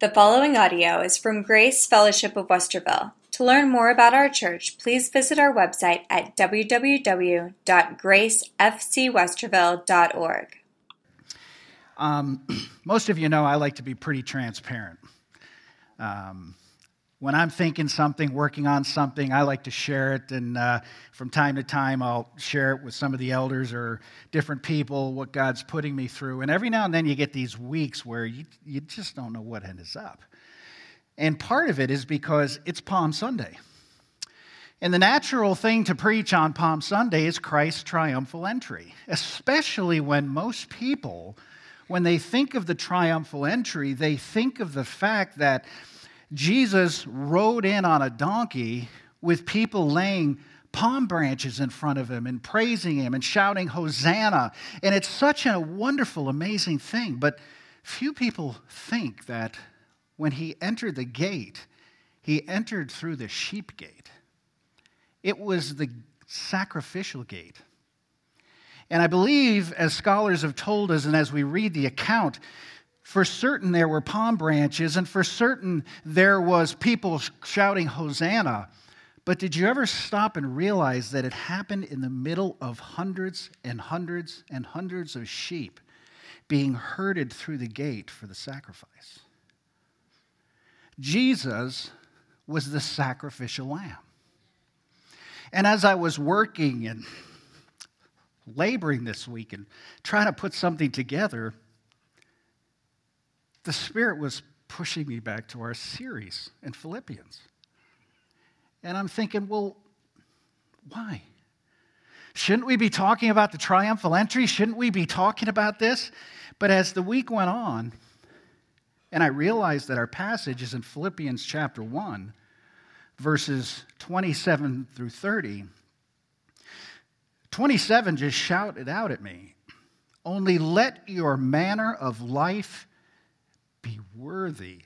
The following audio is from Grace Fellowship of Westerville. To learn more about our church, please visit our website at www.gracefcwesterville.org. Um, most of you know I like to be pretty transparent. Um, when I'm thinking something, working on something, I like to share it. And uh, from time to time, I'll share it with some of the elders or different people, what God's putting me through. And every now and then, you get these weeks where you, you just don't know what ends up. And part of it is because it's Palm Sunday. And the natural thing to preach on Palm Sunday is Christ's triumphal entry, especially when most people, when they think of the triumphal entry, they think of the fact that Jesus rode in on a donkey with people laying palm branches in front of him and praising him and shouting, Hosanna. And it's such a wonderful, amazing thing. But few people think that when he entered the gate, he entered through the sheep gate. It was the sacrificial gate. And I believe, as scholars have told us, and as we read the account, for certain there were palm branches, and for certain there was people shouting Hosanna. But did you ever stop and realize that it happened in the middle of hundreds and hundreds and hundreds of sheep being herded through the gate for the sacrifice? Jesus was the sacrificial lamb. And as I was working and laboring this week and trying to put something together, the Spirit was pushing me back to our series in Philippians. And I'm thinking, well, why? Shouldn't we be talking about the triumphal entry? Shouldn't we be talking about this? But as the week went on, and I realized that our passage is in Philippians chapter 1, verses 27 through 30. 27 just shouted out at me, Only let your manner of life be worthy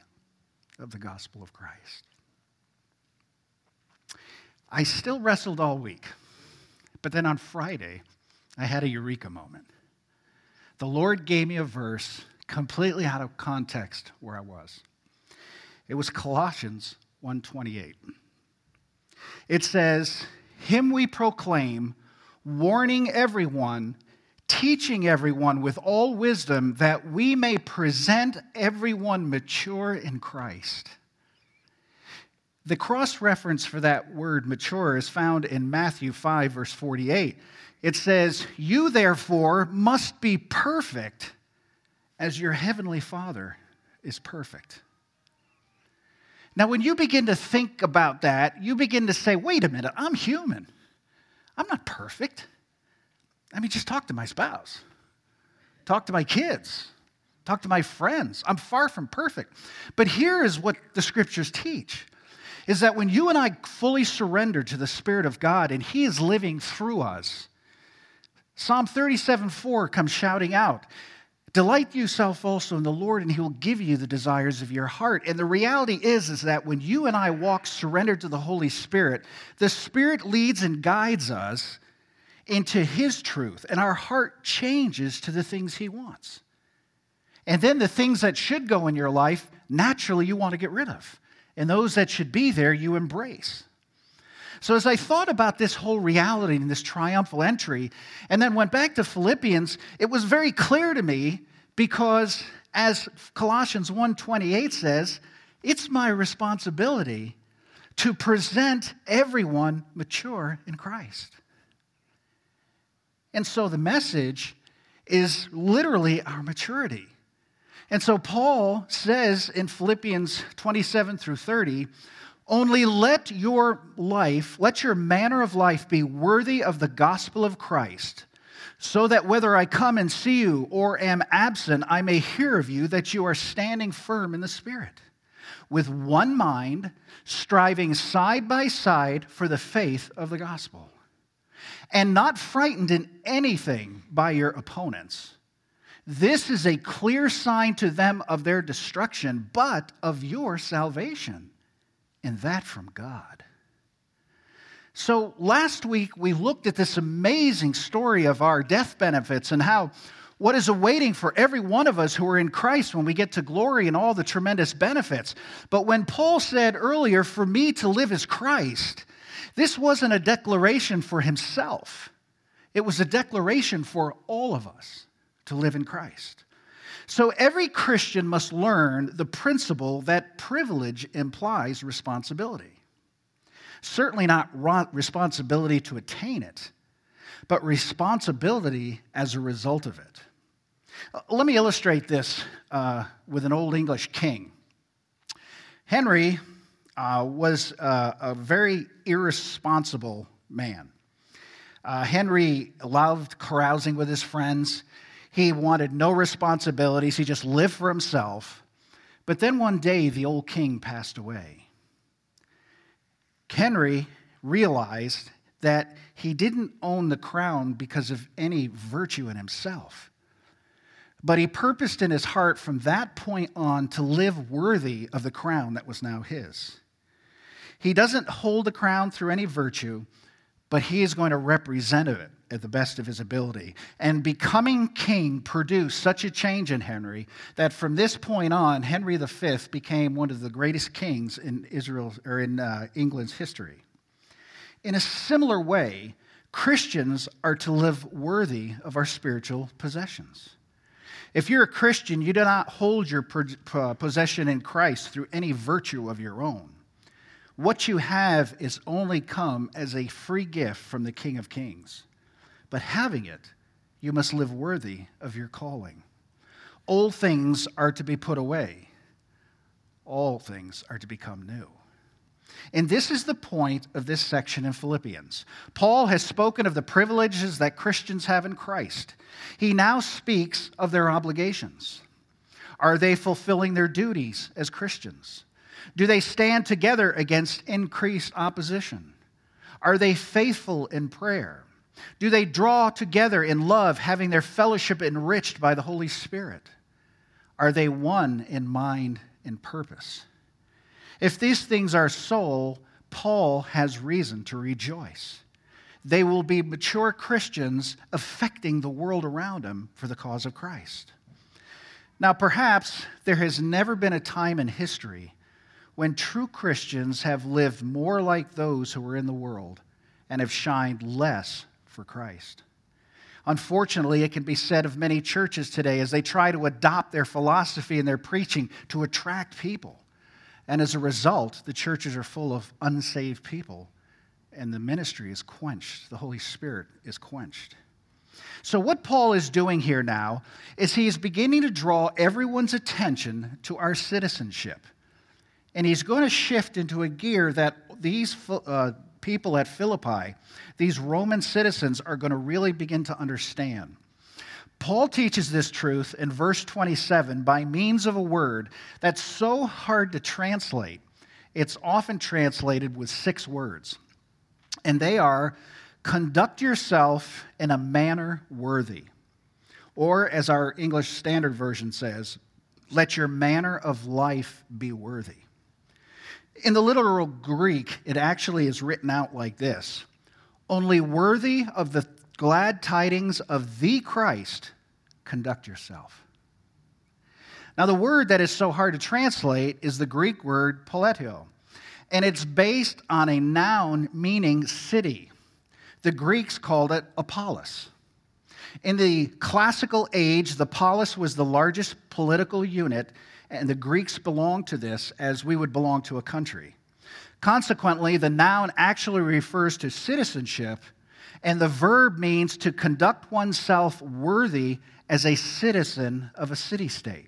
of the gospel of Christ. I still wrestled all week, but then on Friday, I had a eureka moment. The Lord gave me a verse completely out of context where I was. It was Colossians 1:28. It says, "Him we proclaim, warning everyone teaching everyone with all wisdom that we may present everyone mature in Christ. The cross reference for that word mature is found in Matthew 5, verse 48. It says, You therefore must be perfect as your heavenly Father is perfect. Now, when you begin to think about that, you begin to say, Wait a minute, I'm human. I'm not perfect. I mean, just talk to my spouse, talk to my kids, talk to my friends. I'm far from perfect. But here is what the scriptures teach is that when you and I fully surrender to the Spirit of God and He is living through us, Psalm 37 4 comes shouting out, Delight yourself also in the Lord, and He will give you the desires of your heart. And the reality is, is that when you and I walk surrendered to the Holy Spirit, the Spirit leads and guides us into His truth, and our heart changes to the things He wants. And then the things that should go in your life, naturally you want to get rid of. And those that should be there, you embrace. So, as I thought about this whole reality and this triumphal entry, and then went back to Philippians, it was very clear to me because, as Colossians 1:28 says, it's my responsibility to present everyone mature in Christ. And so the message is literally our maturity. And so Paul says in Philippians 27 through 30, only let your life, let your manner of life be worthy of the gospel of Christ, so that whether I come and see you or am absent, I may hear of you that you are standing firm in the Spirit, with one mind, striving side by side for the faith of the gospel and not frightened in anything by your opponents. This is a clear sign to them of their destruction, but of your salvation, and that from God. So last week we looked at this amazing story of our death benefits and how what is awaiting for every one of us who are in Christ when we get to glory and all the tremendous benefits. But when Paul said earlier, for me to live is Christ, this wasn't a declaration for himself, it was a declaration for all of us to live in Christ. So every Christian must learn the principle that privilege implies responsibility. Certainly not responsibility to attain it, but responsibility as a result of it. Uh, let me illustrate this uh, with an Old English king. Henry uh, was uh, a very irresponsible man. Uh, Henry loved carousing with his friends. He wanted no responsibilities, he just lived for himself. But then one day, the old king passed away. Henry realized that he didn't own the crown because of any virtue in himself. But he purposed in his heart from that point on to live worthy of the crown that was now his. He doesn't hold the crown through any virtue, but he is going to represent it at the best of his ability. And becoming king produced such a change in Henry that from this point on, Henry V became one of the greatest kings in Israel or in uh, England's history. In a similar way, Christians are to live worthy of our spiritual possessions. If you're a Christian, you do not hold your possession in Christ through any virtue of your own. What you have is only come as a free gift from the King of Kings. But having it, you must live worthy of your calling. Old things are to be put away, all things are to become new. And this is the point of this section in Philippians. Paul has spoken of the privileges that Christians have in Christ. He now speaks of their obligations. Are they fulfilling their duties as Christians? Do they stand together against increased opposition? Are they faithful in prayer? Do they draw together in love, having their fellowship enriched by the Holy Spirit? Are they one in mind and purpose? If these things are so, Paul has reason to rejoice. They will be mature Christians affecting the world around them for the cause of Christ. Now, perhaps there has never been a time in history when true Christians have lived more like those who are in the world and have shined less for Christ. Unfortunately, it can be said of many churches today as they try to adopt their philosophy and their preaching to attract people. And as a result, the churches are full of unsaved people, and the ministry is quenched. The Holy Spirit is quenched. So, what Paul is doing here now is he is beginning to draw everyone's attention to our citizenship. And he's going to shift into a gear that these uh, people at Philippi, these Roman citizens, are going to really begin to understand. Paul teaches this truth in verse 27 by means of a word that's so hard to translate. It's often translated with six words, and they are conduct yourself in a manner worthy. Or, as our English Standard Version says, let your manner of life be worthy. In the literal Greek, it actually is written out like this Only worthy of the glad tidings of the Christ, conduct yourself. Now, the word that is so hard to translate is the Greek word poletio, and it's based on a noun meaning city. The Greeks called it a polis. In the classical age, the polis was the largest political unit, and the Greeks belonged to this as we would belong to a country. Consequently, the noun actually refers to citizenship and the verb means to conduct oneself worthy as a citizen of a city state.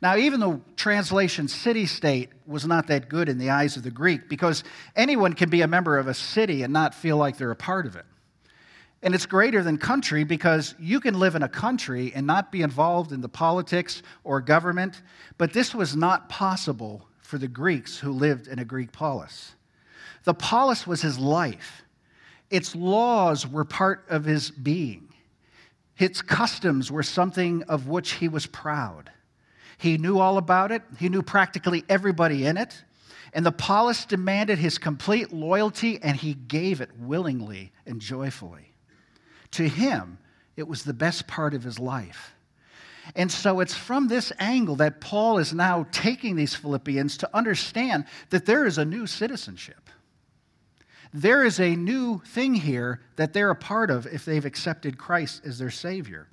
Now, even the translation city state was not that good in the eyes of the Greek because anyone can be a member of a city and not feel like they're a part of it. And it's greater than country because you can live in a country and not be involved in the politics or government, but this was not possible for the Greeks who lived in a Greek polis. The polis was his life. Its laws were part of his being. Its customs were something of which he was proud. He knew all about it, he knew practically everybody in it, and the polis demanded his complete loyalty, and he gave it willingly and joyfully. To him, it was the best part of his life. And so it's from this angle that Paul is now taking these Philippians to understand that there is a new citizenship. There is a new thing here that they're a part of if they've accepted Christ as their Savior.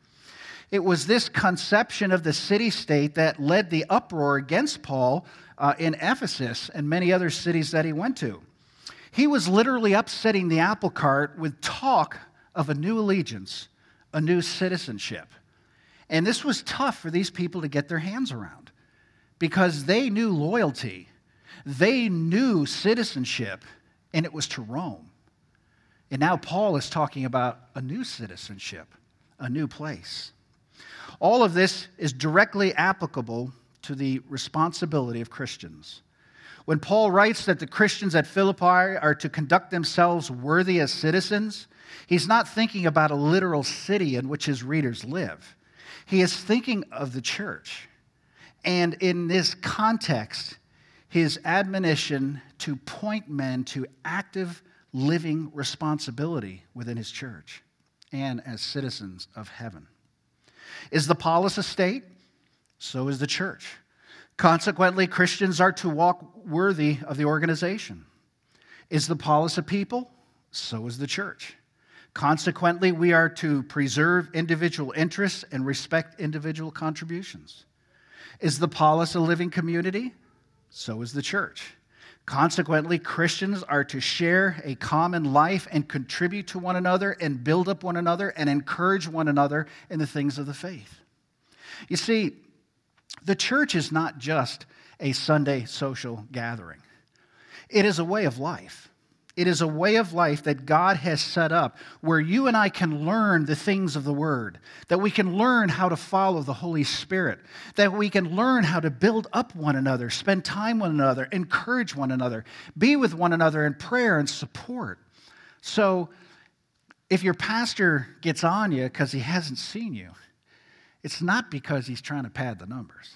It was this conception of the city state that led the uproar against Paul uh, in Ephesus and many other cities that he went to. He was literally upsetting the apple cart with talk of a new allegiance, a new citizenship. And this was tough for these people to get their hands around because they knew loyalty, they knew citizenship, and it was to Rome. And now Paul is talking about a new citizenship, a new place. All of this is directly applicable to the responsibility of Christians. When Paul writes that the Christians at Philippi are to conduct themselves worthy as citizens, he's not thinking about a literal city in which his readers live. He is thinking of the church. And in this context, his admonition to point men to active living responsibility within his church and as citizens of heaven. Is the polis a state? So is the church. Consequently, Christians are to walk worthy of the organization. Is the polis a people? So is the church. Consequently, we are to preserve individual interests and respect individual contributions. Is the polis a living community? So is the church. Consequently, Christians are to share a common life and contribute to one another and build up one another and encourage one another in the things of the faith. You see, the church is not just a Sunday social gathering, it is a way of life. It is a way of life that God has set up where you and I can learn the things of the Word, that we can learn how to follow the Holy Spirit, that we can learn how to build up one another, spend time with one another, encourage one another, be with one another in prayer and support. So, if your pastor gets on you because he hasn't seen you, it's not because he's trying to pad the numbers.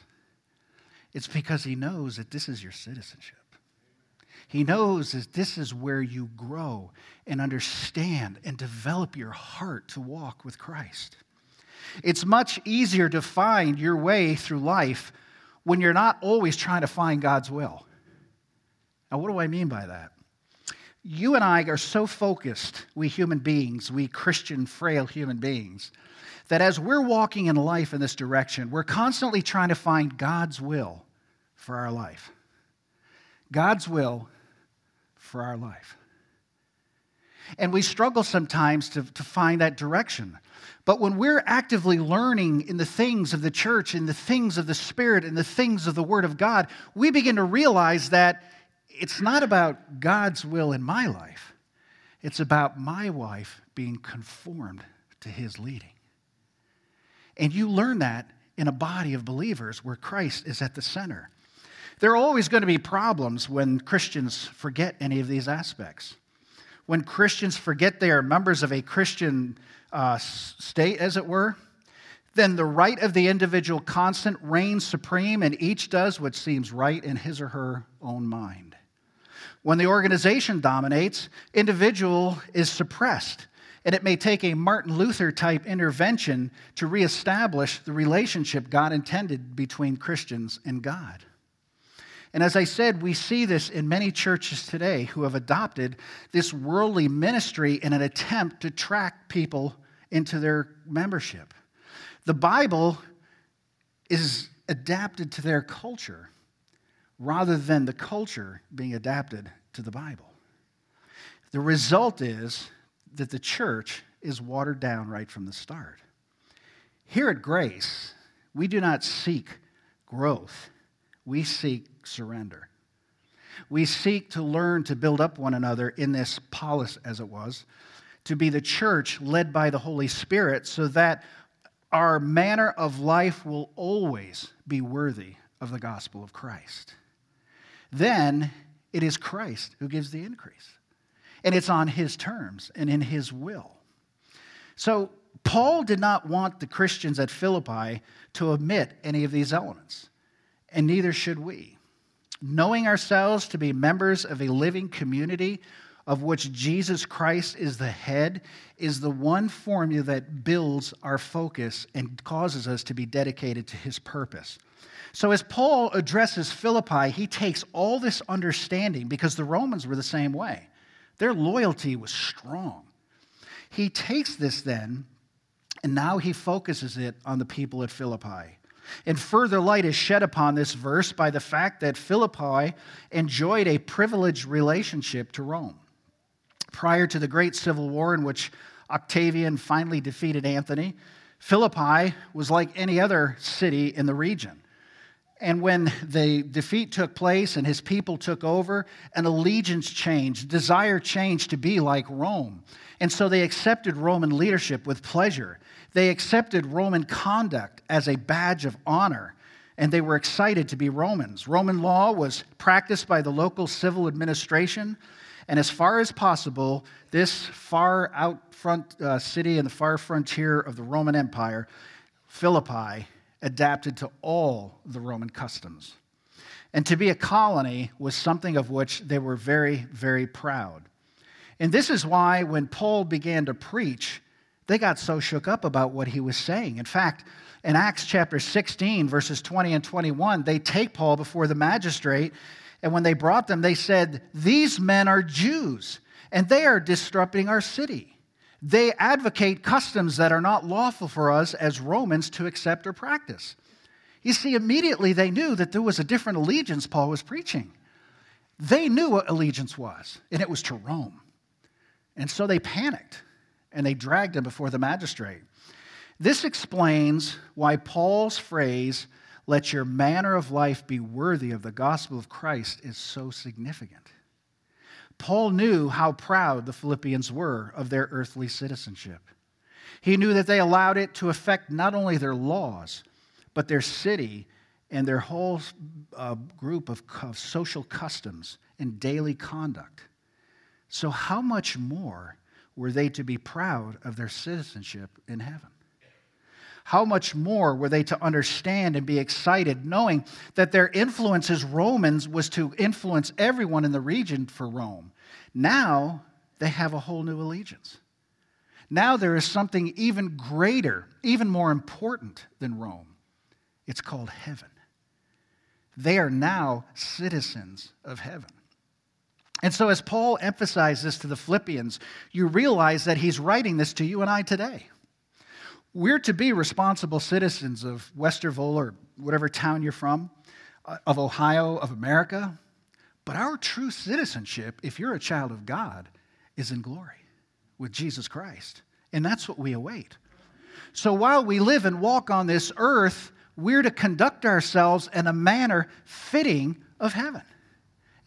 It's because he knows that this is your citizenship. He knows that this is where you grow and understand and develop your heart to walk with Christ. It's much easier to find your way through life when you're not always trying to find God's will. Now, what do I mean by that? You and I are so focused, we human beings, we Christian, frail human beings, that as we're walking in life in this direction, we're constantly trying to find God's will for our life. God's will for our life. And we struggle sometimes to, to find that direction. But when we're actively learning in the things of the church, in the things of the Spirit, in the things of the Word of God, we begin to realize that it's not about God's will in my life, it's about my life being conformed to His leading. And you learn that in a body of believers where Christ is at the center. There are always going to be problems when Christians forget any of these aspects. When Christians forget they are members of a Christian uh, state, as it were, then the right of the individual constant reigns supreme, and each does what seems right in his or her own mind. When the organization dominates, individual is suppressed, and it may take a Martin Luther type intervention to reestablish the relationship God intended between Christians and God. And as I said, we see this in many churches today who have adopted this worldly ministry in an attempt to track people into their membership. The Bible is adapted to their culture rather than the culture being adapted to the Bible. The result is that the church is watered down right from the start. Here at Grace, we do not seek growth, we seek surrender. We seek to learn to build up one another in this polis, as it was, to be the church led by the Holy Spirit so that our manner of life will always be worthy of the gospel of Christ. Then it is Christ who gives the increase. And it's on his terms and in his will. So, Paul did not want the Christians at Philippi to omit any of these elements, and neither should we knowing ourselves to be members of a living community of which Jesus Christ is the head, is the one formula that builds our focus and causes us to be dedicated to his purpose. So, as Paul addresses Philippi, he takes all this understanding because the Romans were the same way. Their loyalty was strong. He takes this then, and now he focuses it on the people at Philippi. And further light is shed upon this verse by the fact that Philippi enjoyed a privileged relationship to Rome. Prior to the great civil war in which Octavian finally defeated Antony, Philippi was like any other city in the region. And when the defeat took place and his people took over, an allegiance changed, desire changed to be like Rome. And so they accepted Roman leadership with pleasure. They accepted Roman conduct as a badge of honor, and they were excited to be Romans. Roman law was practiced by the local civil administration, and as far as possible, this far out front uh, city and the far frontier of the Roman Empire, Philippi, adapted to all the Roman customs. And to be a colony was something of which they were very, very proud. And this is why when Paul began to preach, they got so shook up about what he was saying. In fact, in Acts chapter 16, verses 20 and 21, they take Paul before the magistrate, and when they brought them, they said, These men are Jews, and they are disrupting our city. They advocate customs that are not lawful for us as Romans to accept or practice. You see, immediately they knew that there was a different allegiance Paul was preaching. They knew what allegiance was, and it was to Rome. And so they panicked and they dragged him before the magistrate. This explains why Paul's phrase, let your manner of life be worthy of the gospel of Christ, is so significant. Paul knew how proud the Philippians were of their earthly citizenship. He knew that they allowed it to affect not only their laws, but their city and their whole uh, group of, of social customs and daily conduct. So, how much more were they to be proud of their citizenship in heaven? How much more were they to understand and be excited, knowing that their influence as Romans was to influence everyone in the region for Rome? Now they have a whole new allegiance. Now there is something even greater, even more important than Rome. It's called heaven. They are now citizens of heaven. And so, as Paul emphasizes to the Philippians, you realize that he's writing this to you and I today. We're to be responsible citizens of Westerville or whatever town you're from, uh, of Ohio, of America. But our true citizenship, if you're a child of God, is in glory with Jesus Christ. And that's what we await. So while we live and walk on this earth, we're to conduct ourselves in a manner fitting of heaven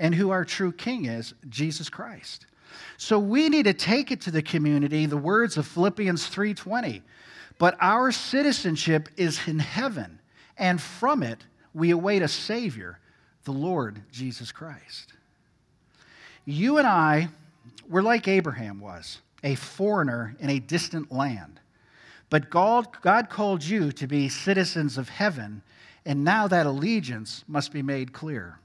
and who our true king is, Jesus Christ. So we need to take it to the community the words of Philippians 3:20. But our citizenship is in heaven, and from it we await a savior, the Lord Jesus Christ. You and I we're like Abraham was, a foreigner in a distant land. But God, God called you to be citizens of heaven, and now that allegiance must be made clear.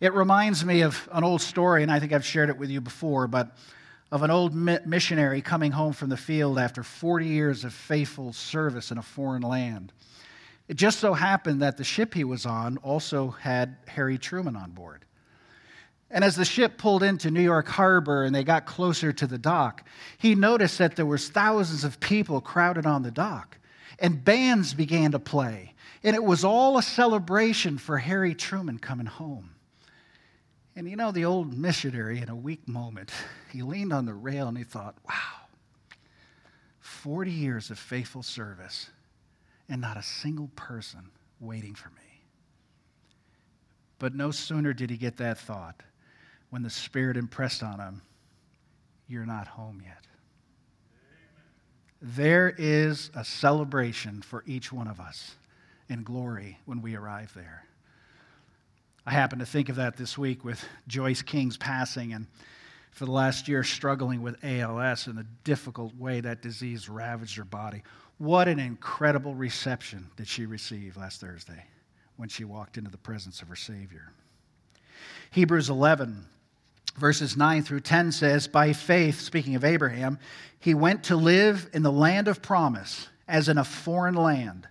It reminds me of an old story, and I think I've shared it with you before, but of an old missionary coming home from the field after 40 years of faithful service in a foreign land. It just so happened that the ship he was on also had Harry Truman on board. And as the ship pulled into New York Harbor and they got closer to the dock, he noticed that there was thousands of people crowded on the dock, and bands began to play. And it was all a celebration for Harry Truman coming home. And you know, the old missionary, in a weak moment, he leaned on the rail and he thought, wow, 40 years of faithful service and not a single person waiting for me. But no sooner did he get that thought when the Spirit impressed on him, You're not home yet. There is a celebration for each one of us in glory when we arrive there. I happened to think of that this week with Joyce King's passing, and for the last year, struggling with ALS and the difficult way that disease ravaged her body. What an incredible reception did she receive last Thursday when she walked into the presence of her Savior. Hebrews 11, Verses 9 through 10 says, By faith, speaking of Abraham, he went to live in the land of promise, as in a foreign land,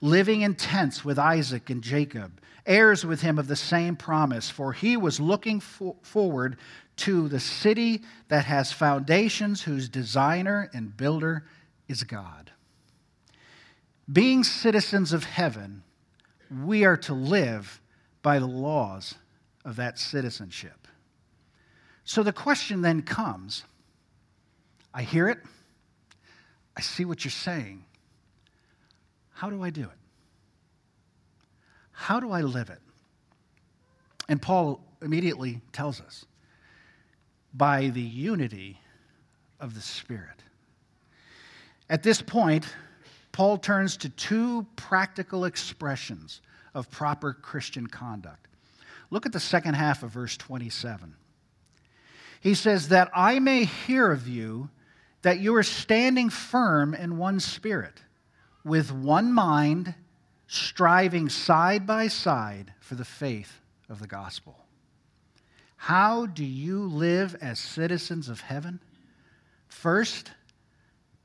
living in tents with Isaac and Jacob, heirs with him of the same promise, for he was looking for- forward to the city that has foundations, whose designer and builder is God. Being citizens of heaven, we are to live by the laws of that citizenship. So the question then comes I hear it, I see what you're saying. How do I do it? How do I live it? And Paul immediately tells us by the unity of the Spirit. At this point, Paul turns to two practical expressions of proper Christian conduct. Look at the second half of verse 27. He says, That I may hear of you that you are standing firm in one spirit, with one mind, striving side by side for the faith of the gospel. How do you live as citizens of heaven? First,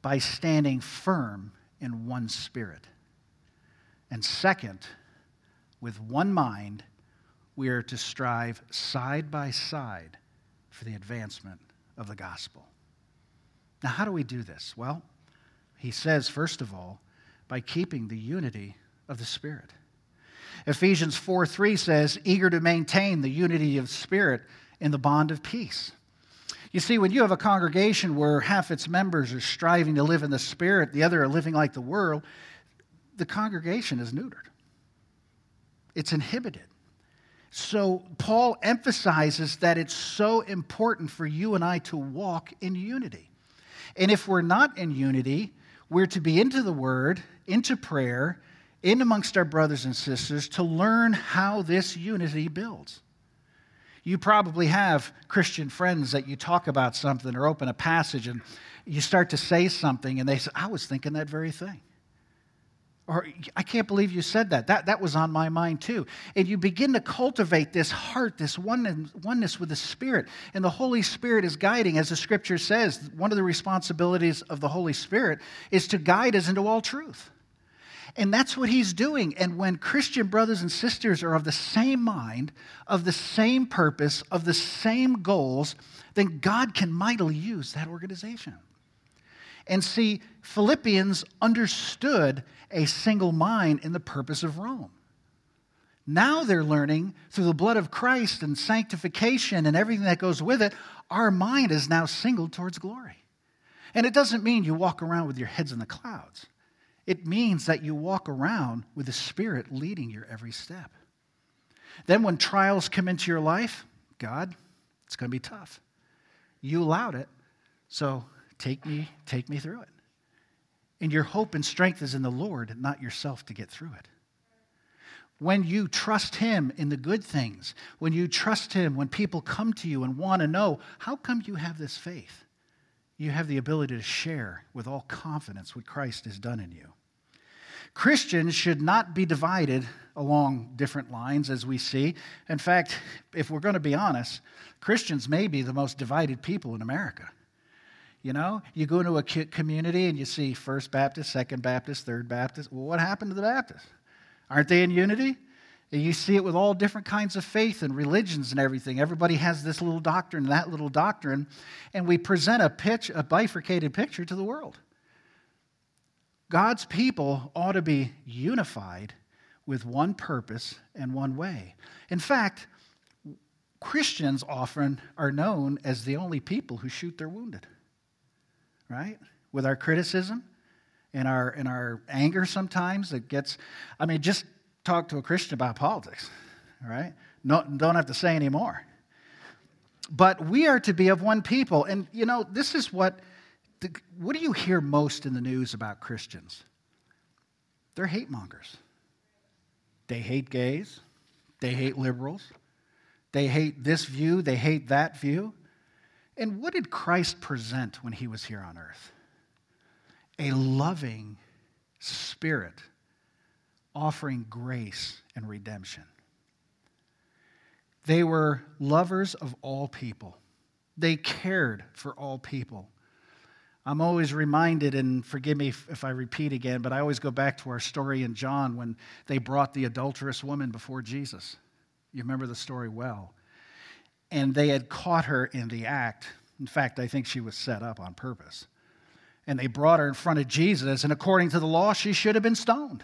by standing firm in one spirit. And second, with one mind, we are to strive side by side for the advancement of the gospel. Now, how do we do this? Well, he says, first of all, by keeping the unity of the Spirit. Ephesians 4 3 says, eager to maintain the unity of spirit in the bond of peace. You see, when you have a congregation where half its members are striving to live in the Spirit, the other are living like the world, the congregation is neutered, it's inhibited. So, Paul emphasizes that it's so important for you and I to walk in unity. And if we're not in unity, we're to be into the Word, into prayer, in amongst our brothers and sisters to learn how this unity builds. You probably have Christian friends that you talk about something or open a passage and you start to say something and they say, I was thinking that very thing. Or, I can't believe you said that. that. That was on my mind too. And you begin to cultivate this heart, this oneness with the Spirit. And the Holy Spirit is guiding, as the scripture says, one of the responsibilities of the Holy Spirit is to guide us into all truth. And that's what he's doing. And when Christian brothers and sisters are of the same mind, of the same purpose, of the same goals, then God can mightily use that organization. And see, Philippians understood a single mind in the purpose of Rome. Now they're learning through the blood of Christ and sanctification and everything that goes with it, our mind is now singled towards glory. And it doesn't mean you walk around with your heads in the clouds, it means that you walk around with the Spirit leading your every step. Then, when trials come into your life, God, it's going to be tough. You allowed it, so take me, take me through it. And your hope and strength is in the Lord, not yourself to get through it. When you trust Him in the good things, when you trust Him, when people come to you and want to know, how come you have this faith? You have the ability to share with all confidence what Christ has done in you. Christians should not be divided along different lines as we see. In fact, if we're going to be honest, Christians may be the most divided people in America. You know, you go into a community and you see First Baptist, Second Baptist, Third Baptist. Well, what happened to the Baptists? Aren't they in unity? You see it with all different kinds of faith and religions and everything. Everybody has this little doctrine, that little doctrine, and we present a pitch, a bifurcated picture to the world. God's people ought to be unified with one purpose and one way. In fact, Christians often are known as the only people who shoot their wounded right? With our criticism and our, and our anger sometimes, it gets, I mean, just talk to a Christian about politics, right? No, don't have to say anymore. But we are to be of one people. And, you know, this is what, the, what do you hear most in the news about Christians? They're hate mongers. They hate gays. They hate liberals. They hate this view. They hate that view. And what did Christ present when he was here on earth? A loving spirit offering grace and redemption. They were lovers of all people. They cared for all people. I'm always reminded, and forgive me if I repeat again, but I always go back to our story in John when they brought the adulterous woman before Jesus. You remember the story well. And they had caught her in the act. In fact, I think she was set up on purpose. And they brought her in front of Jesus, and according to the law, she should have been stoned.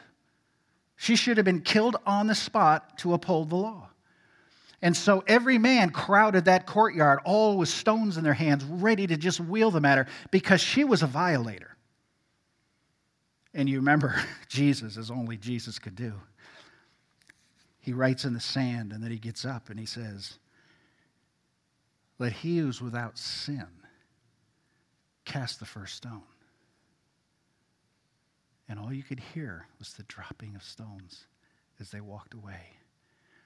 She should have been killed on the spot to uphold the law. And so every man crowded that courtyard, all with stones in their hands, ready to just wheel them at her because she was a violator. And you remember Jesus, as only Jesus could do. He writes in the sand and then he gets up and he says, Let he who's without sin cast the first stone. And all you could hear was the dropping of stones as they walked away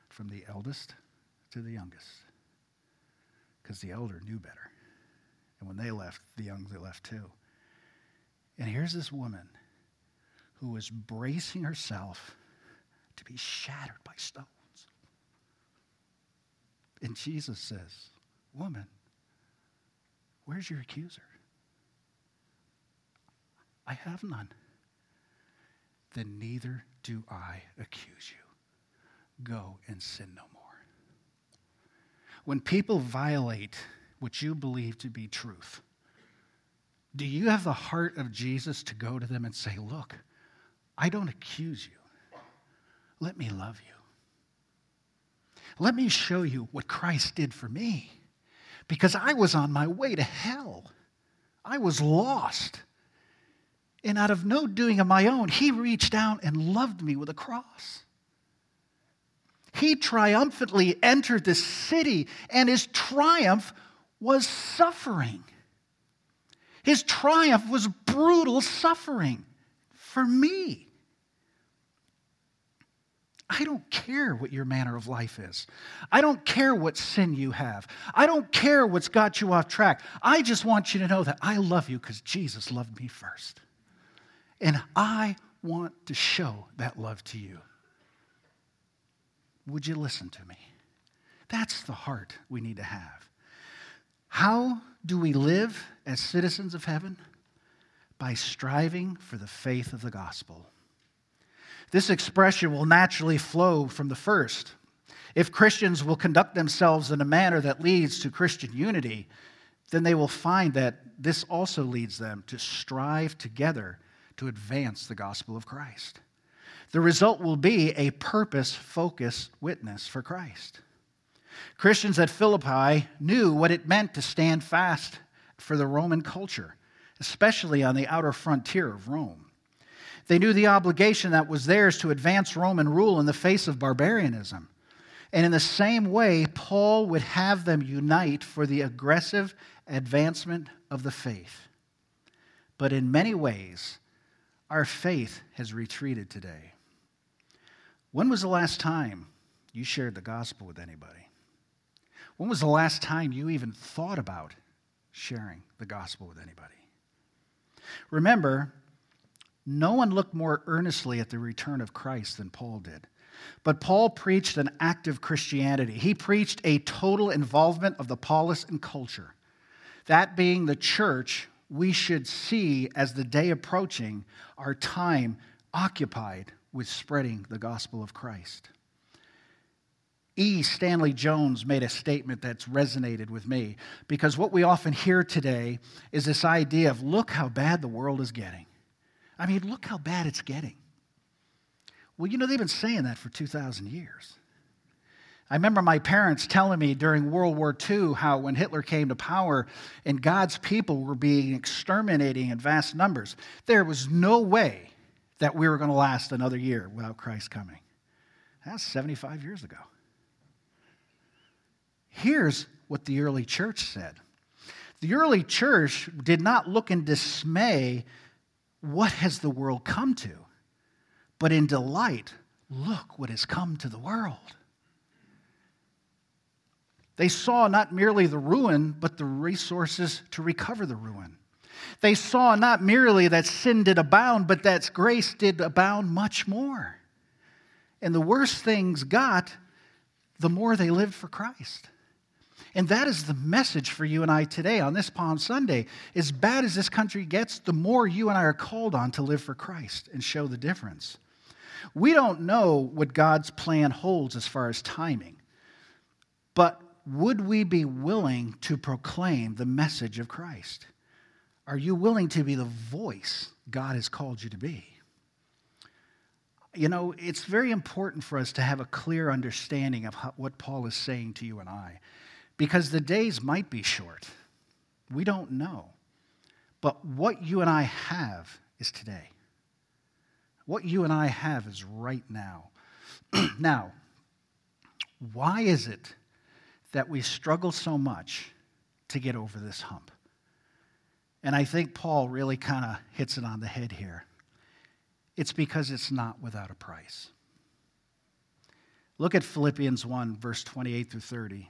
from the eldest to the youngest because the elder knew better. And when they left, the young they left too. And here's this woman who was bracing herself to be shattered by stones. And Jesus says, Woman, where's your accuser? I have none. Then neither do I accuse you. Go and sin no more. When people violate what you believe to be truth, do you have the heart of Jesus to go to them and say, Look, I don't accuse you. Let me love you. Let me show you what Christ did for me. Because I was on my way to hell. I was lost. And out of no doing of my own, he reached down and loved me with a cross. He triumphantly entered the city, and his triumph was suffering. His triumph was brutal suffering for me. I don't care what your manner of life is. I don't care what sin you have. I don't care what's got you off track. I just want you to know that I love you because Jesus loved me first. And I want to show that love to you. Would you listen to me? That's the heart we need to have. How do we live as citizens of heaven? By striving for the faith of the gospel. This expression will naturally flow from the first. If Christians will conduct themselves in a manner that leads to Christian unity, then they will find that this also leads them to strive together to advance the gospel of Christ. The result will be a purpose focused witness for Christ. Christians at Philippi knew what it meant to stand fast for the Roman culture, especially on the outer frontier of Rome. They knew the obligation that was theirs to advance Roman rule in the face of barbarianism. And in the same way, Paul would have them unite for the aggressive advancement of the faith. But in many ways, our faith has retreated today. When was the last time you shared the gospel with anybody? When was the last time you even thought about sharing the gospel with anybody? Remember, no one looked more earnestly at the return of Christ than Paul did. But Paul preached an active Christianity. He preached a total involvement of the polis and culture. That being the church, we should see as the day approaching our time occupied with spreading the gospel of Christ. E. Stanley Jones made a statement that's resonated with me because what we often hear today is this idea of look how bad the world is getting. I mean, look how bad it's getting. Well, you know, they've been saying that for 2,000 years. I remember my parents telling me during World War II how when Hitler came to power and God's people were being exterminating in vast numbers, there was no way that we were going to last another year without Christ coming. That's 75 years ago. Here's what the early church said the early church did not look in dismay, what has the world come to? But in delight, look what has come to the world. They saw not merely the ruin, but the resources to recover the ruin. They saw not merely that sin did abound, but that grace did abound much more. And the worse things got, the more they lived for Christ. And that is the message for you and I today on this Palm Sunday. As bad as this country gets, the more you and I are called on to live for Christ and show the difference. We don't know what God's plan holds as far as timing, but would we be willing to proclaim the message of Christ? Are you willing to be the voice God has called you to be? You know, it's very important for us to have a clear understanding of how, what Paul is saying to you and I because the days might be short. We don't know. But what you and I have is today. What you and I have is right now. now, why is it that we struggle so much to get over this hump? And I think Paul really kind of hits it on the head here. It's because it's not without a price. Look at Philippians 1, verse 28 through 30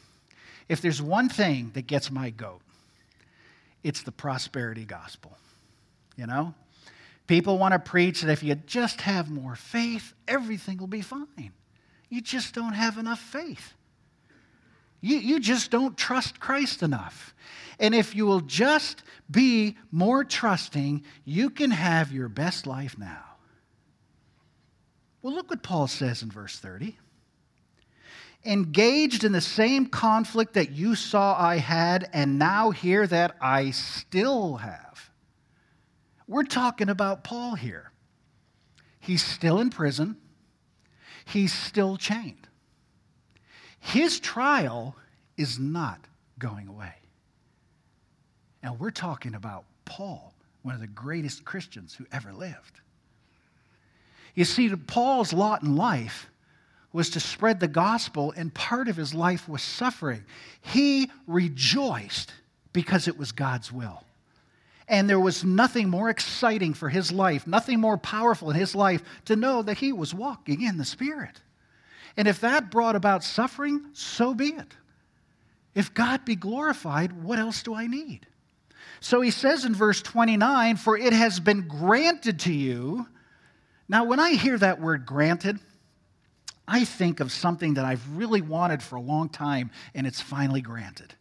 If there's one thing that gets my goat, it's the prosperity gospel. You know? People want to preach that if you just have more faith, everything will be fine. You just don't have enough faith. You, you just don't trust Christ enough. And if you will just be more trusting, you can have your best life now. Well, look what Paul says in verse 30 engaged in the same conflict that you saw I had, and now hear that I still have. We're talking about Paul here. He's still in prison, he's still chained. His trial is not going away. And we're talking about Paul, one of the greatest Christians who ever lived. You see, Paul's lot in life was to spread the gospel, and part of his life was suffering. He rejoiced because it was God's will. And there was nothing more exciting for his life, nothing more powerful in his life to know that he was walking in the Spirit. And if that brought about suffering, so be it. If God be glorified, what else do I need? So he says in verse 29 For it has been granted to you. Now, when I hear that word granted, I think of something that I've really wanted for a long time and it's finally granted.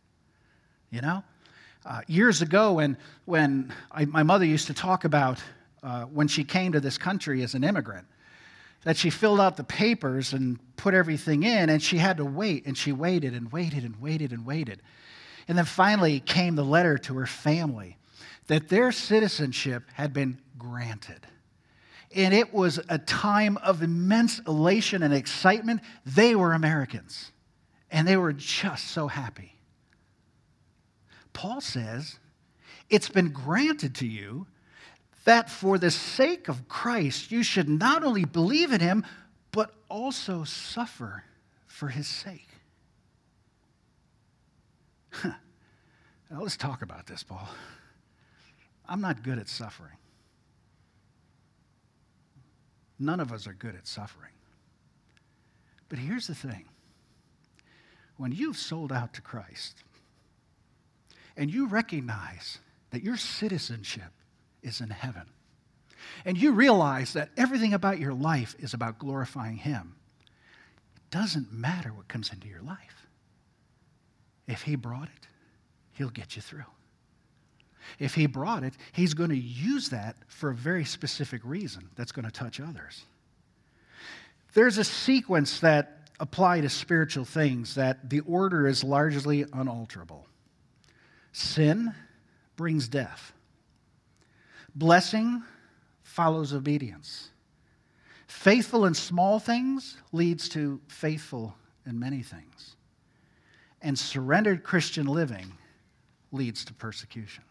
You know? Uh, years ago, when, when I, my mother used to talk about uh, when she came to this country as an immigrant, that she filled out the papers and put everything in, and she had to wait, and she waited and waited and waited and waited. And then finally came the letter to her family that their citizenship had been granted and it was a time of immense elation and excitement. They were Americans, and they were just so happy. Paul says, It's been granted to you that for the sake of Christ, you should not only believe in him, but also suffer for his sake. now, let's talk about this, Paul. I'm not good at suffering. None of us are good at suffering. But here's the thing when you've sold out to Christ and you recognize that your citizenship is in heaven, and you realize that everything about your life is about glorifying Him, it doesn't matter what comes into your life. If He brought it, He'll get you through. If he brought it, he's going to use that for a very specific reason that's going to touch others. There's a sequence that apply to spiritual things that the order is largely unalterable. Sin brings death. Blessing follows obedience. Faithful in small things leads to faithful in many things. And surrendered Christian living leads to persecution.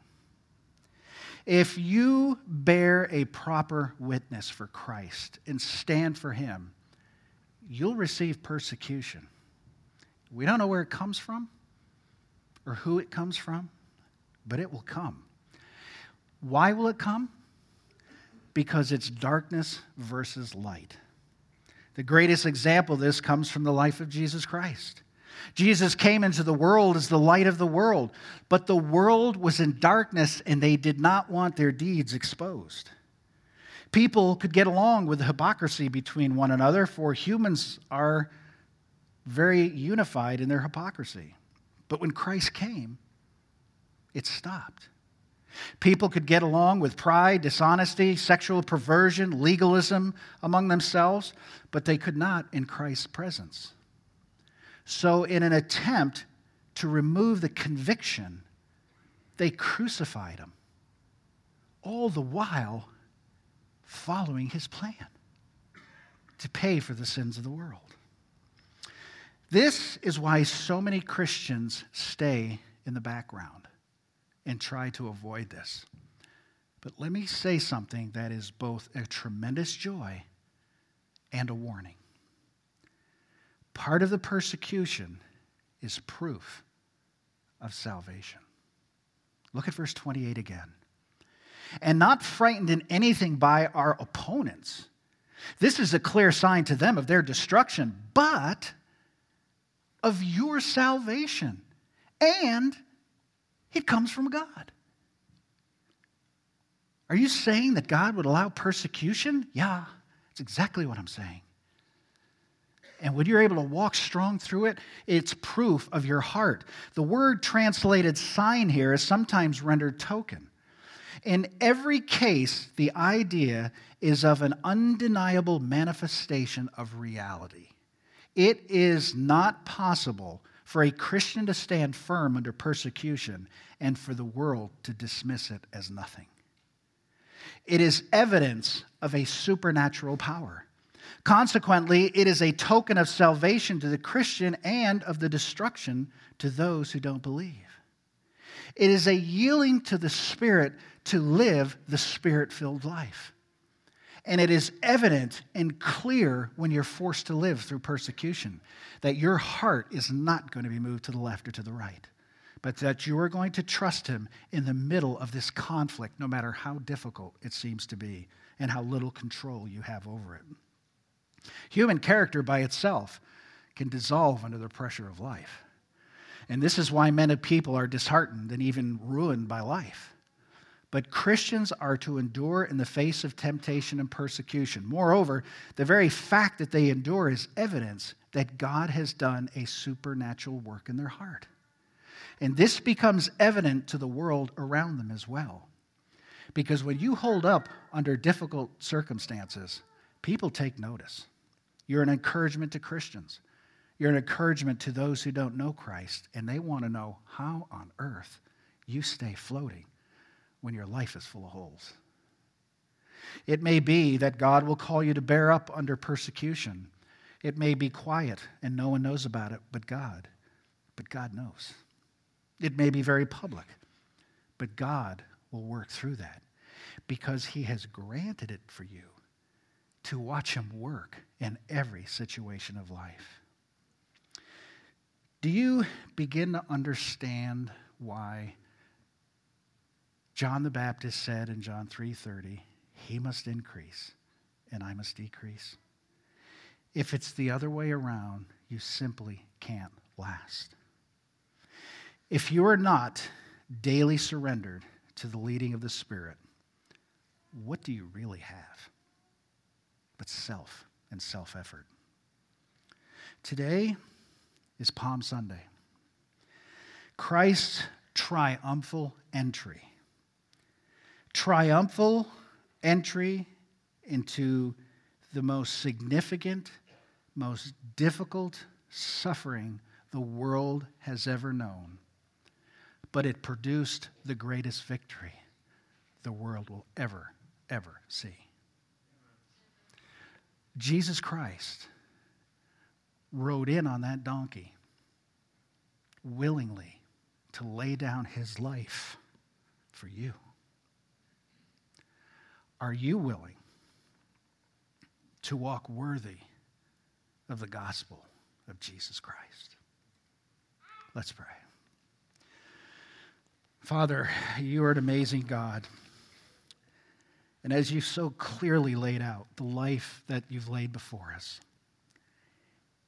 If you bear a proper witness for Christ and stand for Him, you'll receive persecution. We don't know where it comes from or who it comes from, but it will come. Why will it come? Because it's darkness versus light. The greatest example of this comes from the life of Jesus Christ. Jesus came into the world as the light of the world, but the world was in darkness and they did not want their deeds exposed. People could get along with the hypocrisy between one another, for humans are very unified in their hypocrisy. But when Christ came, it stopped. People could get along with pride, dishonesty, sexual perversion, legalism among themselves, but they could not in Christ's presence. So, in an attempt to remove the conviction, they crucified him, all the while following his plan to pay for the sins of the world. This is why so many Christians stay in the background and try to avoid this. But let me say something that is both a tremendous joy and a warning. Part of the persecution is proof of salvation. Look at verse 28 again. And not frightened in anything by our opponents. This is a clear sign to them of their destruction, but of your salvation. And it comes from God. Are you saying that God would allow persecution? Yeah, that's exactly what I'm saying. And when you're able to walk strong through it, it's proof of your heart. The word translated sign here is sometimes rendered token. In every case, the idea is of an undeniable manifestation of reality. It is not possible for a Christian to stand firm under persecution and for the world to dismiss it as nothing. It is evidence of a supernatural power. Consequently, it is a token of salvation to the Christian and of the destruction to those who don't believe. It is a yielding to the Spirit to live the Spirit filled life. And it is evident and clear when you're forced to live through persecution that your heart is not going to be moved to the left or to the right, but that you are going to trust Him in the middle of this conflict, no matter how difficult it seems to be and how little control you have over it. Human character by itself can dissolve under the pressure of life. And this is why many people are disheartened and even ruined by life. But Christians are to endure in the face of temptation and persecution. Moreover, the very fact that they endure is evidence that God has done a supernatural work in their heart. And this becomes evident to the world around them as well. Because when you hold up under difficult circumstances, people take notice. You're an encouragement to Christians. You're an encouragement to those who don't know Christ, and they want to know how on earth you stay floating when your life is full of holes. It may be that God will call you to bear up under persecution. It may be quiet and no one knows about it but God. But God knows. It may be very public, but God will work through that because He has granted it for you to watch Him work in every situation of life. Do you begin to understand why John the Baptist said in John 3:30, "He must increase and I must decrease." If it's the other way around, you simply can't last. If you are not daily surrendered to the leading of the Spirit, what do you really have? But self and self effort. Today is Palm Sunday. Christ's triumphal entry triumphal entry into the most significant, most difficult suffering the world has ever known. But it produced the greatest victory the world will ever, ever see. Jesus Christ rode in on that donkey willingly to lay down his life for you. Are you willing to walk worthy of the gospel of Jesus Christ? Let's pray. Father, you are an amazing God. And as you so clearly laid out the life that you've laid before us,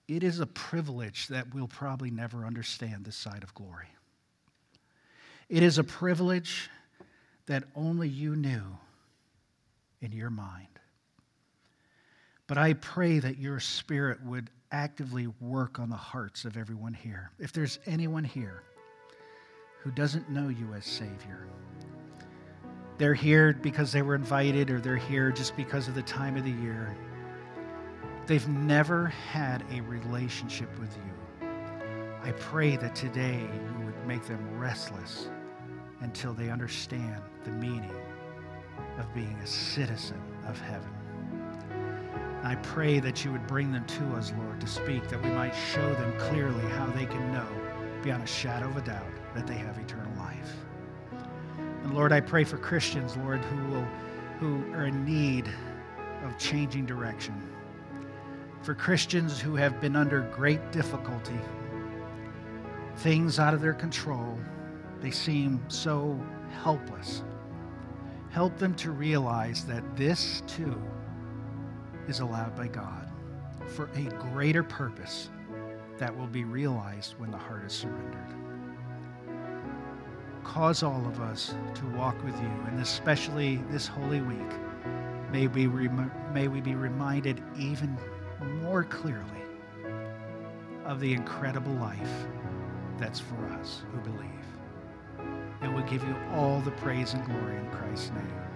it is a privilege that we'll probably never understand this side of glory. It is a privilege that only you knew in your mind. But I pray that your spirit would actively work on the hearts of everyone here. If there's anyone here who doesn't know you as Savior, they're here because they were invited or they're here just because of the time of the year. They've never had a relationship with you. I pray that today you would make them restless until they understand the meaning of being a citizen of heaven. I pray that you would bring them to us, Lord, to speak, that we might show them clearly how they can know, beyond a shadow of a doubt, that they have eternal life. And Lord, I pray for Christians, Lord, who will who are in need of changing direction. For Christians who have been under great difficulty, things out of their control, they seem so helpless. Help them to realize that this too is allowed by God for a greater purpose that will be realized when the heart is surrendered. Cause all of us to walk with you, and especially this Holy Week, may we, rem- may we be reminded even more clearly of the incredible life that's for us who believe. And we give you all the praise and glory in Christ's name.